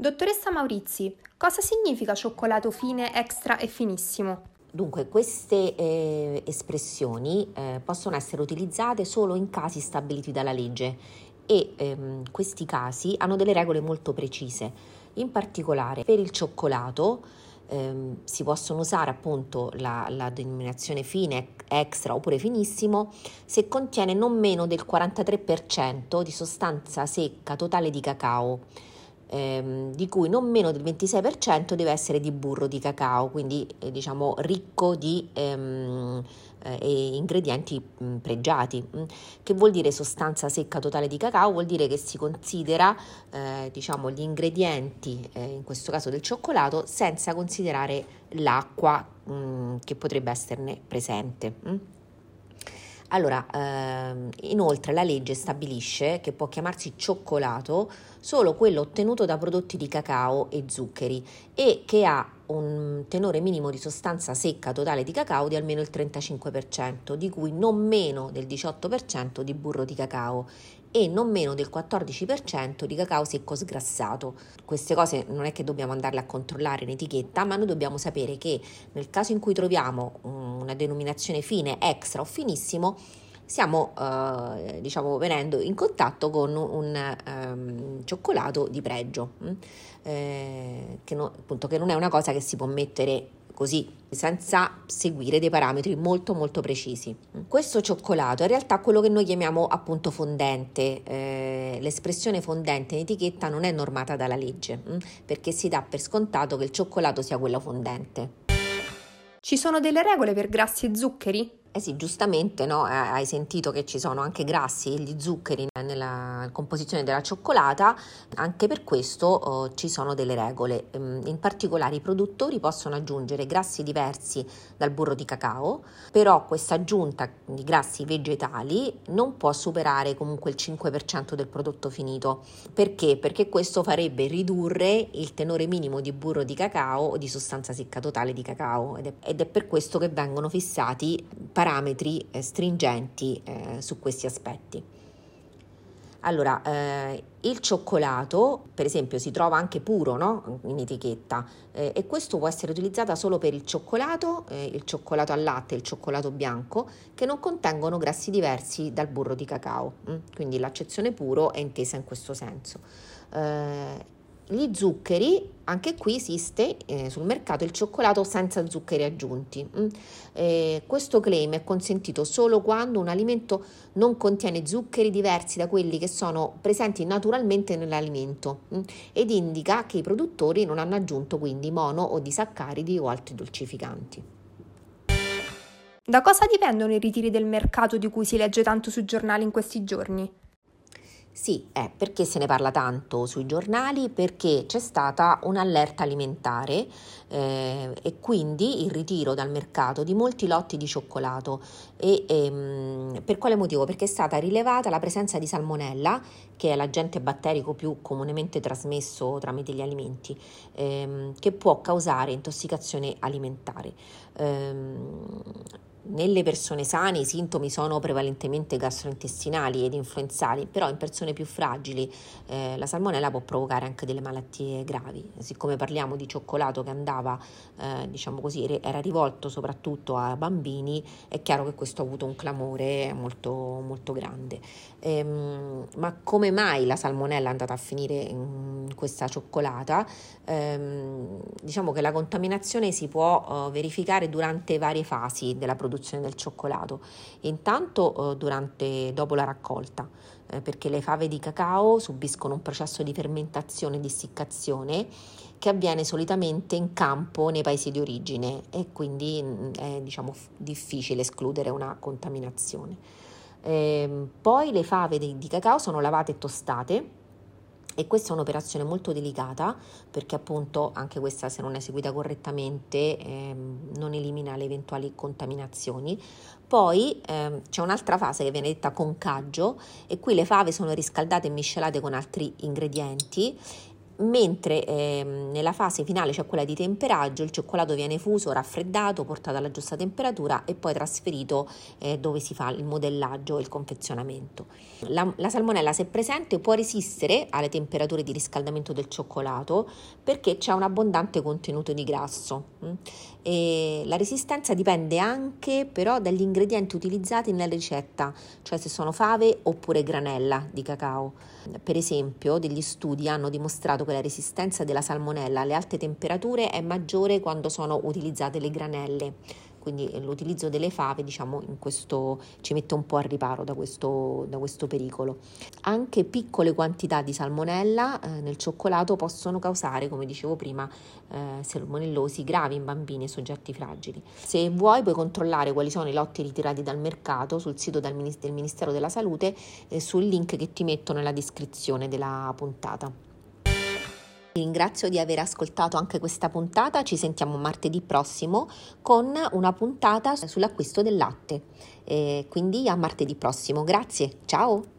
Dottoressa Maurizi, cosa significa cioccolato fine, extra e finissimo? Dunque, queste eh, espressioni eh, possono essere utilizzate solo in casi stabiliti dalla legge e ehm, questi casi hanno delle regole molto precise. In particolare per il cioccolato ehm, si possono usare appunto la, la denominazione fine, extra oppure finissimo se contiene non meno del 43% di sostanza secca totale di cacao ehm, di cui non meno del 26% deve essere di burro di cacao, quindi eh, diciamo ricco di ehm, eh, ingredienti mh, mm, pregiati. Mh. Mm. Che vuol dire sostanza secca totale di cacao? Vuol dire che si considera eh, diciamo, gli ingredienti, eh, in questo caso del cioccolato, senza considerare l'acqua mh, mm, che potrebbe esserne presente. Allora, ehm, inoltre la legge stabilisce che può chiamarsi cioccolato solo quello ottenuto da prodotti di cacao e zuccheri e che ha un tenore minimo di sostanza secca totale di cacao di almeno il 35%, di cui non meno del 18% di burro di cacao e non meno del 14% di cacao secco sgrassato. Queste cose non è che dobbiamo andarle a controllare in etichetta, ma noi dobbiamo sapere che nel caso in cui troviamo una denominazione fine, extra o finissimo, stiamo eh, diciamo venendo in contatto con un um, cioccolato di pregio, mm? eh, che, no, appunto, che non è una cosa che si può mettere così, senza seguire dei parametri molto molto precisi. Questo cioccolato è in realtà quello che noi chiamiamo appunto fondente. Eh, l'espressione fondente in etichetta non è normata dalla legge, hm, perché si dà per scontato che il cioccolato sia quello fondente. Ci sono delle regole per grassi e zuccheri? Eh sì, giustamente no? hai sentito che ci sono anche grassi e gli zuccheri nella composizione della cioccolata, anche per questo oh, ci sono delle regole. Ehm, in particolare i produttori possono aggiungere grassi diversi dal burro di cacao, però questa aggiunta di grassi vegetali non può superare comunque il 5% del prodotto finito. Perché? Perché questo farebbe ridurre il tenore minimo di burro di cacao o di sostanza secca totale di cacao ed è, ed è per questo che vengono fissati parametri eh, stringenti eh, su questi aspetti. Allora, eh, il cioccolato, per esempio, si trova anche puro no? in etichetta eh, e questo può essere utilizzato solo per il cioccolato, eh, il cioccolato al latte e il cioccolato bianco, che non contengono grassi diversi dal burro di cacao. Hm? Quindi l'accezione puro è intesa in questo senso. Eh, gli zuccheri, anche qui esiste eh, sul mercato il cioccolato senza zuccheri aggiunti. Mm. Eh, questo claim è consentito solo quando un alimento non contiene zuccheri diversi da quelli che sono presenti naturalmente nell'alimento mm, ed indica che i produttori non hanno aggiunto quindi mono o disaccaridi o altri dolcificanti. Da cosa dipendono i ritiri del mercato di cui si legge tanto sui giornali in questi giorni? Sì, è perché se ne parla tanto sui giornali? Perché c'è stata un'allerta alimentare eh, e quindi il ritiro dal mercato di molti lotti di cioccolato. E, ehm, per quale motivo? Perché è stata rilevata la presenza di salmonella, che è l'agente batterico più comunemente trasmesso tramite gli alimenti, ehm, che può causare intossicazione alimentare. Ehm, nelle persone sane i sintomi sono prevalentemente gastrointestinali ed influenzali, però in persone più fragili eh, la salmonella può provocare anche delle malattie gravi. Siccome parliamo di cioccolato che andava, eh, diciamo così, era rivolto soprattutto a bambini, è chiaro che questo ha avuto un clamore molto, molto grande. Ehm, ma come mai la salmonella è andata a finire in questa cioccolata? Ehm, diciamo che la contaminazione si può uh, verificare durante varie fasi della produzione produzione del cioccolato. Intanto eh, durante, dopo la raccolta, eh, perché le fave di cacao subiscono un processo di fermentazione e di essiccazione che avviene solitamente in campo nei paesi di origine e quindi mm, è diciamo, difficile escludere una contaminazione. Eh, poi le fave di, di cacao sono lavate e tostate e questa è un'operazione molto delicata perché appunto anche questa se non è eseguita correttamente ehm, non elimina le eventuali contaminazioni. Poi ehm, c'è un'altra fase che viene detta concaggio e qui le fave sono riscaldate e miscelate con altri ingredienti mentre eh, nella fase finale c'è quella di temperaggio, il cioccolato viene fuso, raffreddato, portato alla giusta temperatura e poi trasferito eh, dove si fa il modellaggio e il confezionamento. La, la, salmonella se presente può resistere alle temperature di riscaldamento del cioccolato perché c'è un abbondante contenuto di grasso. Mm? E la resistenza dipende anche però dagli ingredienti utilizzati nella ricetta, cioè se sono fave oppure granella di cacao. Per esempio, degli studi hanno dimostrato che la resistenza della salmonella alle alte temperature è maggiore quando sono utilizzate le granelle quindi l'utilizzo delle fave diciamo questo ci mette un po' al riparo da questo, da questo pericolo. Anche piccole quantità di salmonella eh, nel cioccolato possono causare, come dicevo prima, eh, salmonellosi gravi in bambini e soggetti fragili. Se vuoi puoi controllare quali sono i lotti ritirati dal mercato sul sito del, Ministero della Salute eh, sul link che ti metto nella descrizione della puntata. Ti ringrazio di aver ascoltato anche questa puntata, ci sentiamo martedì prossimo con una puntata sull'acquisto del latte. Eh, quindi a martedì prossimo, grazie, ciao!